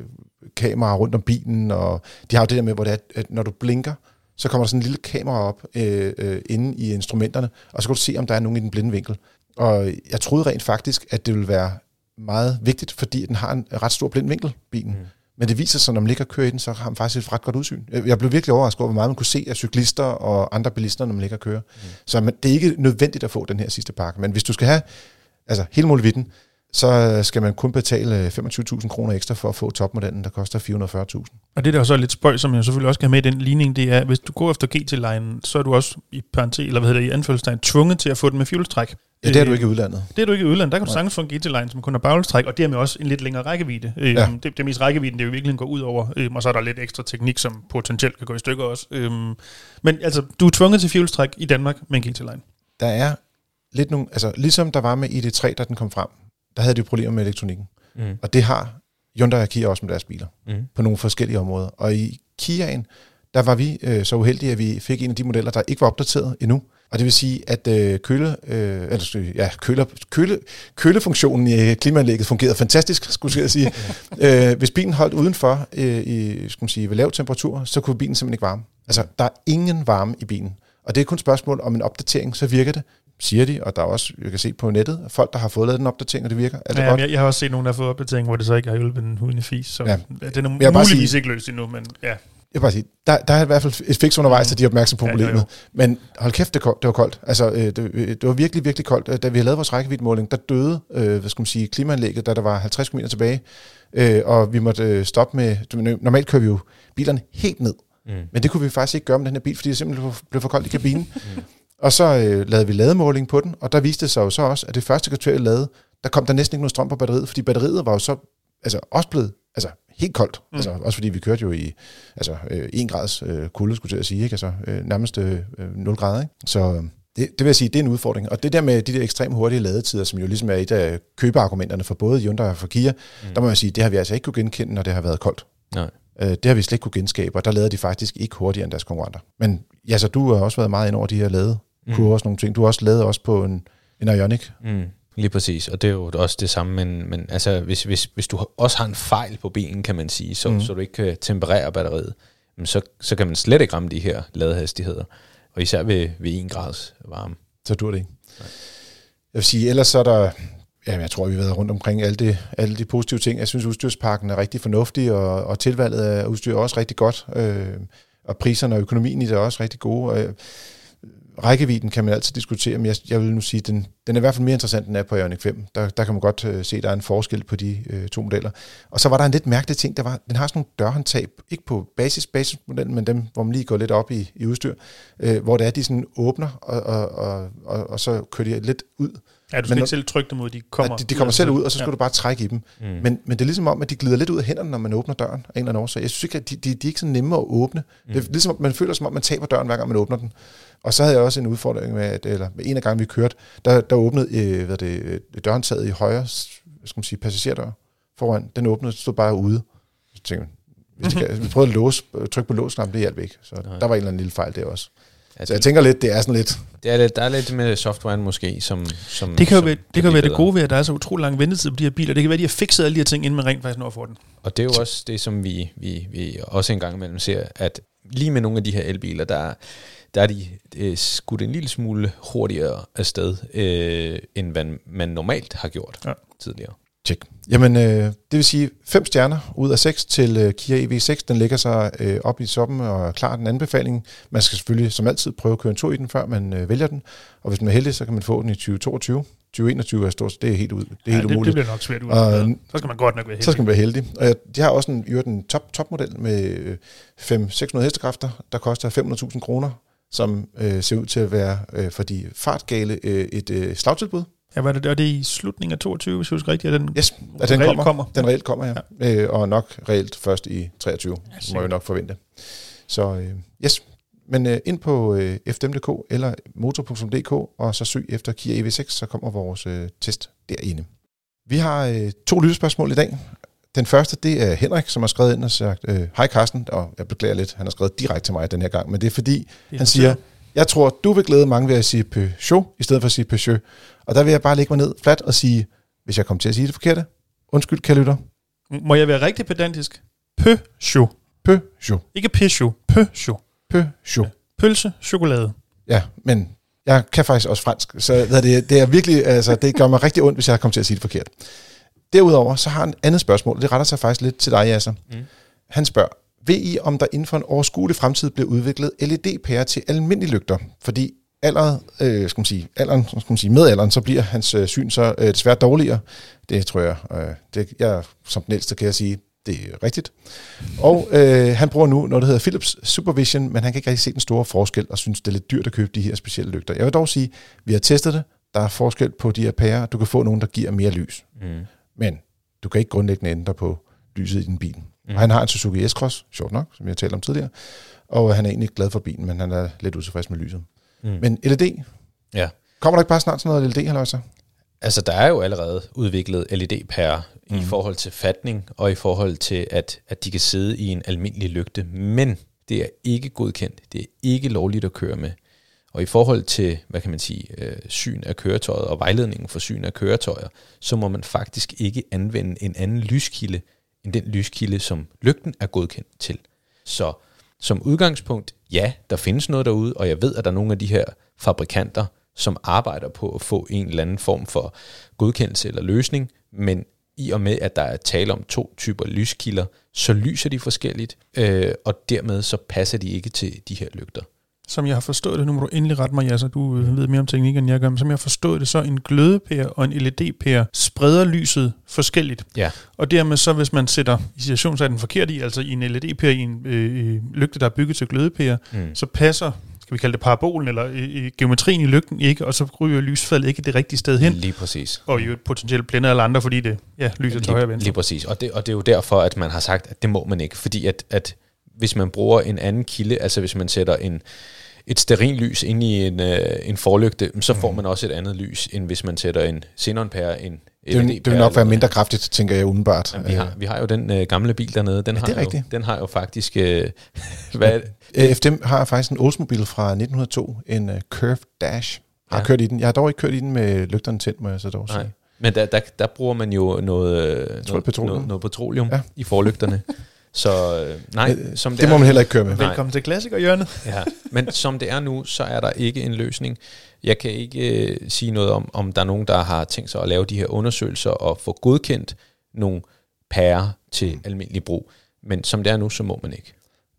kamera rundt om bilen, og de har jo det der med, hvor det er, at når du blinker, så kommer der sådan en lille kamera op øh, øh, inde i instrumenterne, og så kan du se, om der er nogen i den blinde vinkel. Og jeg troede rent faktisk, at det ville være meget vigtigt, fordi den har en ret stor blind vinkel, bilen. Mm. Men det viser sig, når man ligger og kører i den, så har man faktisk et ret godt udsyn. Jeg blev virkelig overrasket over, hvor meget man kunne se af cyklister og andre bilister, når man ligger og kører. Mm. Så man, det er ikke nødvendigt at få den her sidste pakke. Men hvis du skal have altså hele muligheden, så skal man kun betale øh, 25.000 kroner ekstra for at få topmodellen, der koster 440.000. Og det der er så lidt spøj, som jeg selvfølgelig også skal have med i den ligning, det er, hvis du går efter GT-line, så er du også i parentes, eller hvad hedder det, i anfølgelsestegn, tvunget til at få den med fjulstræk. Ja, det er du ikke i udlandet. Det er du ikke i udlandet. Der kan du sagtens få en GT-line, som kun har baglstræk, og dermed også en lidt længere rækkevidde. Øhm, Ja. det, det mest rækkevidden, det jo virkelig går ud over, og så er der lidt ekstra teknik, som potentielt kan gå i stykker også. Men altså, du er tvunget til fjulstræk i Danmark med en GT-line. Der er lidt nogle, altså ligesom der var med ID3, da den kom frem, der havde de problemer med elektronikken. Mm. Og det har Hyundai og Kia også med deres biler, Mm. på nogle forskellige områder. Og i Kiaen, der var vi øh, så uheldige, at vi fik en af de modeller, der ikke var opdateret endnu. Og det vil sige, at øh, køle, øh, eller, skal- ja, køle, køle, kølefunktionen i klimaanlægget fungerede fantastisk, skulle jeg sige. øh, hvis bilen holdt udenfor øh, i, skal man sige, ved lav temperatur, så kunne bilen simpelthen ikke varme. Altså, der er ingen varme i bilen. Og det er kun et spørgsmål om en opdatering, så virker det, siger de. Og der er også, jeg kan se på nettet, folk, der har fået lavet den opdatering, og det virker. Er det Ja, godt? men jeg, jeg har også set nogen, der har fået opdatering, hvor det så ikke har hjulpet en hund i fis. Så Ja. den er bare muligvis sige- ikke løst endnu, men ja. Jeg vil bare sige, der, der er i hvert fald et fix undervejs, så de er opmærksom på Ja, jo, problemet. jo. Men hold kæft, det, det var koldt. Altså, øh, det, det var virkelig, virkelig koldt. Øh, Da vi havde lavet vores rækkeviddemåling, der døde, øh, hvad skal man sige, klimaanlægget, da der var 50 km tilbage. Øh, og vi måtte øh, stoppe med, normalt kører vi jo bilerne helt ned. Mm. Men det kunne vi faktisk ikke gøre med den her bil, fordi det simpelthen blev for koldt i kabinen. Og så øh, lavede vi lademåling på den, og der viste det sig jo så også, at det første kvarter, jeg lavede, der kom der næsten ikke noget strøm på batteriet, fordi batteriet var jo så altså, også blevet altså, helt koldt. Mm. Altså, også fordi vi kørte jo i altså, øh, 1 grads øh, kulde, skulle jeg sige, ikke? Altså, øh, nærmest øh, 0 grader. Ikke? Så øh, det, det vil jeg sige, det er en udfordring. Og det der med de der ekstremt hurtige ladetider, som jo ligesom er et af købeargumenterne for både Hyundai og for Kia, mm. der må jeg sige, det har vi altså ikke kunne genkende, når det har været koldt. Nej. Øh, det har vi slet ikke kunne genskabe, og der lavede de faktisk ikke hurtigere end deres konkurrenter. Men ja, så du har også været meget ind over de her lade kurver og sådan nogle ting. Du har også lavet også på en, en Ioniq. Mm, lige præcis, og det er jo også det samme, men, men altså, hvis, hvis, hvis du også har en fejl på bilen, kan man sige, så, mm. så du ikke kan temperere batteriet, så, så kan man slet ikke ramme de her ladehastigheder, og især ved, ved 1 grads varme. Så dur det ikke. Jeg vil sige, ellers så er der... Jamen, jeg tror, vi har været rundt omkring alle de, alle de positive ting. Jeg synes, udstyrspakken er rigtig fornuftig, og, og tilvalget af udstyr er også rigtig godt. Øh, og priserne og økonomien i det er også rigtig gode. Øh, rækkevidden kan man altid diskutere, men jeg, jeg vil nu sige, den, den er i hvert fald mere interessant, end den er på Ioniq 5. Der, der kan man godt øh, se, at der er en forskel på de øh, to modeller. Og så var der en lidt mærkelig ting, der var, den har sådan nogle dørhåndtag, ikke på basis, basismodellen, men dem, hvor man lige går lidt op i, i udstyr, øh, hvor det er, de sådan åbner, og, og, og, og, og så kører de lidt ud. Ja, du skal Men ikke selv trykke dem ud, de kommer, de, de kommer selv ud, og så skal ja. du bare trække i dem. Mm. Mm. Men, men det er ligesom om, at de glider lidt ud af hænderne, når man åbner døren af en eller anden årsag. Jeg synes ikke, at de, de, de er ikke så nemme at åbne. Mm. Det er ligesom, at man føler som om, man taber døren, hver gang man åbner den. Og så havde jeg også en udfordring med, at, eller med en af gangen, vi kørte, der, der åbnede øh, hvad det, øh, dørhåndtaget i højre hvad skal man sige, passagerdør foran. Den åbnede, stod bare ude. Så tænkte jeg, hvis det kan, vi prøvede at låse, trykke på låsknappen, det hjalp ikke. Så Nej. der var en eller anden lille fejl der også. Så jeg tænker lidt, det er sådan lidt... det er lidt, der er lidt med softwaren måske, som, som Det kan jo som være det, kan være det gode ved, at der er så utrolig lang ventetid på de her biler. Det kan være, at de har fikset alle de her ting, inden man rent faktisk når at få den. Og det er jo også det, som vi, vi, vi også en gang imellem ser, at lige med nogle af de her elbiler, der, der er de øh, skudt en lille smule hurtigere afsted, øh, end hvad man normalt har gjort ja. tidligere. Tjek. Jamen, øh, det vil sige 5 stjerner ud af 6 til øh, Kia EV6. Den ligger sig øh, op i toppen og er klar den anbefaling. Man skal selvfølgelig som altid prøve at køre en tur i den, før man øh, vælger den. Og hvis man er heldig, så kan man få den i 2022. 2021 er stort, det er helt, ud, det er ja, helt det, det umuligt. bliver nok svært ud. Og- så skal man godt nok være heldig. Så skal man være heldig. Og jeg- de har også en, i øvrigt en top, topmodel med øh, 500-600 hestekræfter, der koster 500.000 kroner, som øh, ser ud til at være øh, for de fartgale øh, et øh, slagtilbud. Ja, var det, og det i slutningen af 22, hvis jeg husker rigtigt, at den Yes, at den kommer. kommer. Den reelt kommer, ja. ja. Øh, og nok reelt først i 23, ja, må jeg nok forvente. Så øh, yes, men øh, ind på øh, fdm.dk eller motor.dk, og så søg efter Kia EV6, så kommer vores øh, test derinde. Vi har øh, to lyttespørgsmål i dag. Den første, det er Henrik, som har skrevet ind og sagt, øh, hej Carsten, og jeg beklager lidt, han har skrevet direkte til mig den her gang, men det er fordi, han siger, jeg tror, du vil glæde mange ved at sige Peugeot, i stedet for at sige Peugeot. Og der vil jeg bare lægge mig ned fladt og sige, hvis jeg kommer til at sige det forkerte, undskyld, kære lytter, Må jeg være rigtig pedantisk? Peugeot. Peugeot. Ikke Peugeot. Peugeot. Peugeot. Pølse, chokolade. Ja, men jeg kan faktisk også fransk, så det, det er virkelig, altså, det gør mig rigtig ondt, hvis jeg kommer til at sige det forkert. Derudover, så har han et andet spørgsmål, og det retter sig faktisk lidt til dig, Jasser. Mm. Han spørger, ved I, om der inden for en overskuelig fremtid bliver udviklet LED-pærer til almindelige lygter? Fordi alderet, øh, skal man sige, alderen, skal man sige, med alderen, så bliver hans øh, syn så øh, desværre dårligere. Det tror jeg, øh, det, jeg som den ældste kan jeg sige, det er rigtigt. Og øh, han bruger nu noget, der hedder Philips Supervision, men han kan ikke rigtig se den store forskel, og synes, det er lidt dyrt at købe de her specielle lygter. Jeg vil dog sige, vi har testet det. Der er forskel på de her pærer. Du kan få nogen, der giver mere lys. Mm. Men du kan ikke grundlæggende ændre på lyset i din bil. Mm. Og han har en Suzuki S-Cross, sjovt nok, som jeg talte om tidligere. Og han er egentlig glad for bilen, men han er lidt utilfreds med lyset. Mm. Men LED, Ja. kommer der ikke bare snart sådan noget LED, eller så? Altså, der er jo allerede udviklet LED-pærer mm. i forhold til fatning, og i forhold til, at, at de kan sidde i en almindelig lygte, men det er ikke godkendt. Det er ikke lovligt at køre med. Og i forhold til, hvad kan man sige, øh, syn af køretøjet og vejledningen for syn af køretøjer, så må man faktisk ikke anvende en anden lyskilde, end den lyskilde, som lygten er godkendt til. Så som udgangspunkt, ja, der findes noget derude, og jeg ved, at der er nogle af de her fabrikanter, som arbejder på at få en eller anden form for godkendelse eller løsning, men i og med, at der er tale om to typer lyskilder, så lyser de forskelligt, øh, og dermed så passer de ikke til de her lygter. Som jeg har forstået det, nu må du endelig rette mig, Jasser, du øh, ved mere om teknik, end jeg gør, men som jeg har forstået det, så en glødepære og en LED-pære spreder lyset forskelligt. Ja. Og dermed så, hvis man sætter i situationssatten forkert i, altså i en LED-pære i en øh, lygte, der er bygget til glødepære, Mm. så passer, skal vi kalde det parabolen, eller øh, øh, geometrien i lygten ikke, og så ryger lysfaldet ikke det rigtige sted hen, Lige præcis. og jo potentielt blænder alle andre, fordi det ja, lyser til højre venstre. lige præcis. Og det, og det er jo derfor, at man har sagt, at det må man ikke. Fordi at, at hvis man bruger en anden kilde, altså hvis man sætter en, et stearinlys ind i en, øh, en forlygte, så får man også et andet lys, end hvis man sætter en xenonpære, en Det vil, det vil nok være mindre kraftigt, tænker jeg. Jamen, vi, har, vi har jo den øh, gamle bil dernede, den, Ja, har, det er jo, rigtigt. den har jo faktisk... Øh, hvad? Øh, FDM har faktisk en Oldsmobile fra 1902, en uh, Curve Dash. Har Ja. kørt i den. Jeg har dog ikke kørt i den med lygterne tændt, må jeg så dog sige. Nej. Men der, der, der bruger man jo noget, øh, noget, petroleum. noget, noget petroleum. Ja. i forlygterne. Så øh, nej, som Det må man heller ikke køre med. Nej. Velkommen til klassikerhjørnet. Ja, men som det er nu, så er der ikke en løsning. Jeg kan ikke øh, sige noget om, om der er nogen, der har tænkt sig at lave de her undersøgelser og få godkendt nogle pærer til Mm. almindelig brug. Men som det er nu, så må man ikke.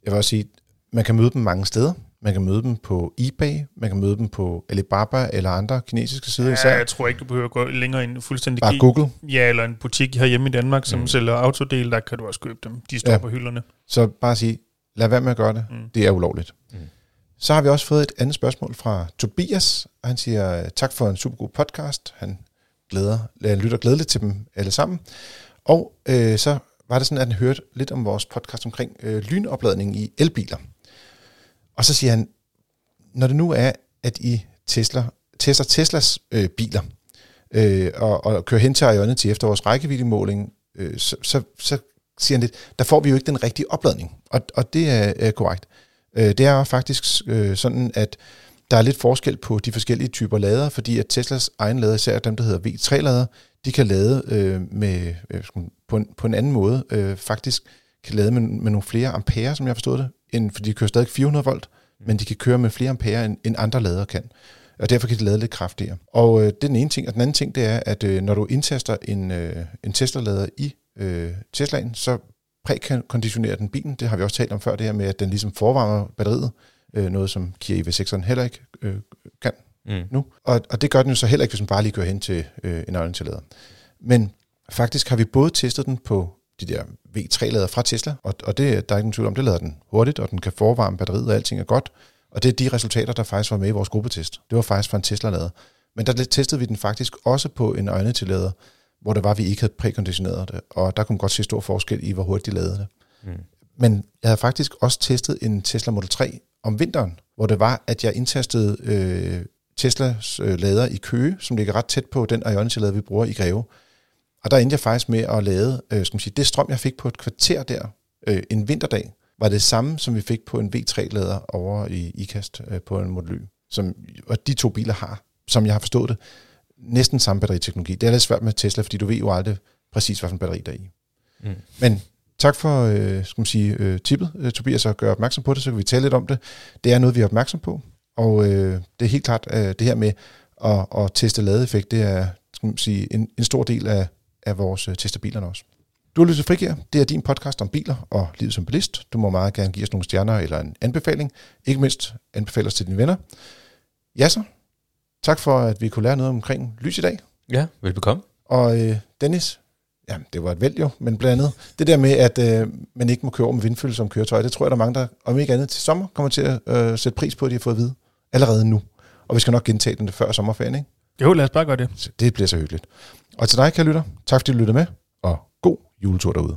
Jeg vil også sige, man kan møde dem mange steder. Man kan møde dem på eBay, man kan møde dem på Alibaba eller andre kinesiske sider Ja, især. jeg tror ikke, du behøver at gå længere ind fuldstændig Bare Google. Ja, eller en butik herhjemme i Danmark, som Mm. sælger autodel, der kan du også købe dem. De står ja. Ja. på hylderne. Så bare sige, lad være med at gøre det. Mm. Det er ulovligt. Mm. Så har vi også fået et andet spørgsmål fra Tobias, og han siger, tak for en super god podcast. Han glæder, han lytter glædeligt til dem alle sammen. Og øh, så var det sådan, at han hørte lidt om vores podcast omkring øh, lynopladning i elbiler. Og så siger han, når det nu er, at I Tesla, tester Teslas øh, biler, øh, og, og kører hen til Ionity til efter vores rækkeviddemåling, øh, så, så, så siger han lidt, der får vi jo ikke den rigtige opladning. Og, og det er, er korrekt. Øh, det er faktisk øh, sådan, at der er lidt forskel på de forskellige typer lader, fordi at Teslas egen lader, især dem, der hedder V3-lader, de kan lade øh, med, øh, på, en, på en anden måde, øh, faktisk kan lade med, med nogle flere ampere, som jeg forstod det, end, fordi de kører stadig 400 volt, men de kan køre med flere ampere, end, end andre lader kan. Og derfor kan de lade lidt kraftigere. Og øh, det er den ene ting. Og den anden ting, det er, at øh, når du indtaster en, øh, en Tesla-lader i øh, Teslaen, så prækonditionerer den bilen. Det har vi også talt om før, det her med, at den ligesom forvarmer batteriet. Øh, noget, som Kia EV6'eren heller ikke øh, kan Mm. nu. Og, og det gør den jo så heller ikke, hvis man bare lige kører hen til øh, en øjnetillader. Men faktisk har vi både testet den på de der V3-lader fra Tesla, og, og det, der er ikke nogen tvivl om, det lader den hurtigt, og den kan forvarme batteriet, og alting er godt. Og det er de resultater, der faktisk var med i vores gruppetest. Det var faktisk fra en Tesla-lader. Men der testede vi den faktisk også på en øjnetillader, hvor det var, at vi ikke havde prækonditioneret det, og der kunne man godt se stor forskel i, hvor hurtigt de lavede det. Mm. Men jeg havde faktisk også testet en Tesla Model 3 om vinteren, hvor det var, at jeg indtastede øh, Teslas øh, lader i Køge, som ligger ret tæt på den Ionity-lader, vi bruger i Greve. Og der endte jeg faktisk med at lade, øh, skal man sige, det strøm, jeg fik på et kvarter der, øh, en vinterdag, var det samme, som vi fik på en V3-lader over i IKAST øh, på en Model Y. Som, og de to biler har, som jeg har forstået det, næsten samme batteriteknologi. Det er lidt svært med Tesla, fordi du ved jo aldrig præcis, hvad for en batteri der er i. Mm. Men tak for øh, skal man sige, øh, tippet, øh, Tobias, at gøre opmærksom på det, så kan vi tale lidt om det. Det er noget, vi er opmærksom på, og øh, det er helt klart, øh, det her med at, at teste ladeeffekt, det er skal man sige, en, en stor del af, af vores øh, test af bilerne også. Du har lyttet til Frigir. Det er din podcast om biler og livet som bilist. Du må meget gerne give os nogle stjerner eller en anbefaling. Ikke mindst anbefale os til dine venner. ja så, tak for, at vi kunne lære noget omkring lys i dag. Ja, velbekomme. Og øh, Dennis, ja, det var et vælg jo, men blandt andet det der med, at øh, man ikke må køre over med vindfølge som køretøj, det tror jeg, der er mange, der om ikke andet til sommer kommer til at øh, sætte pris på, at de har fået at vide allerede nu. Og vi skal nok gentage den før sommerferien, ikke? Jo, lad os bare gøre det. Så det bliver så hyggeligt. Og til dig, kan lytter, tak fordi du lyttede med, og god juletur derude.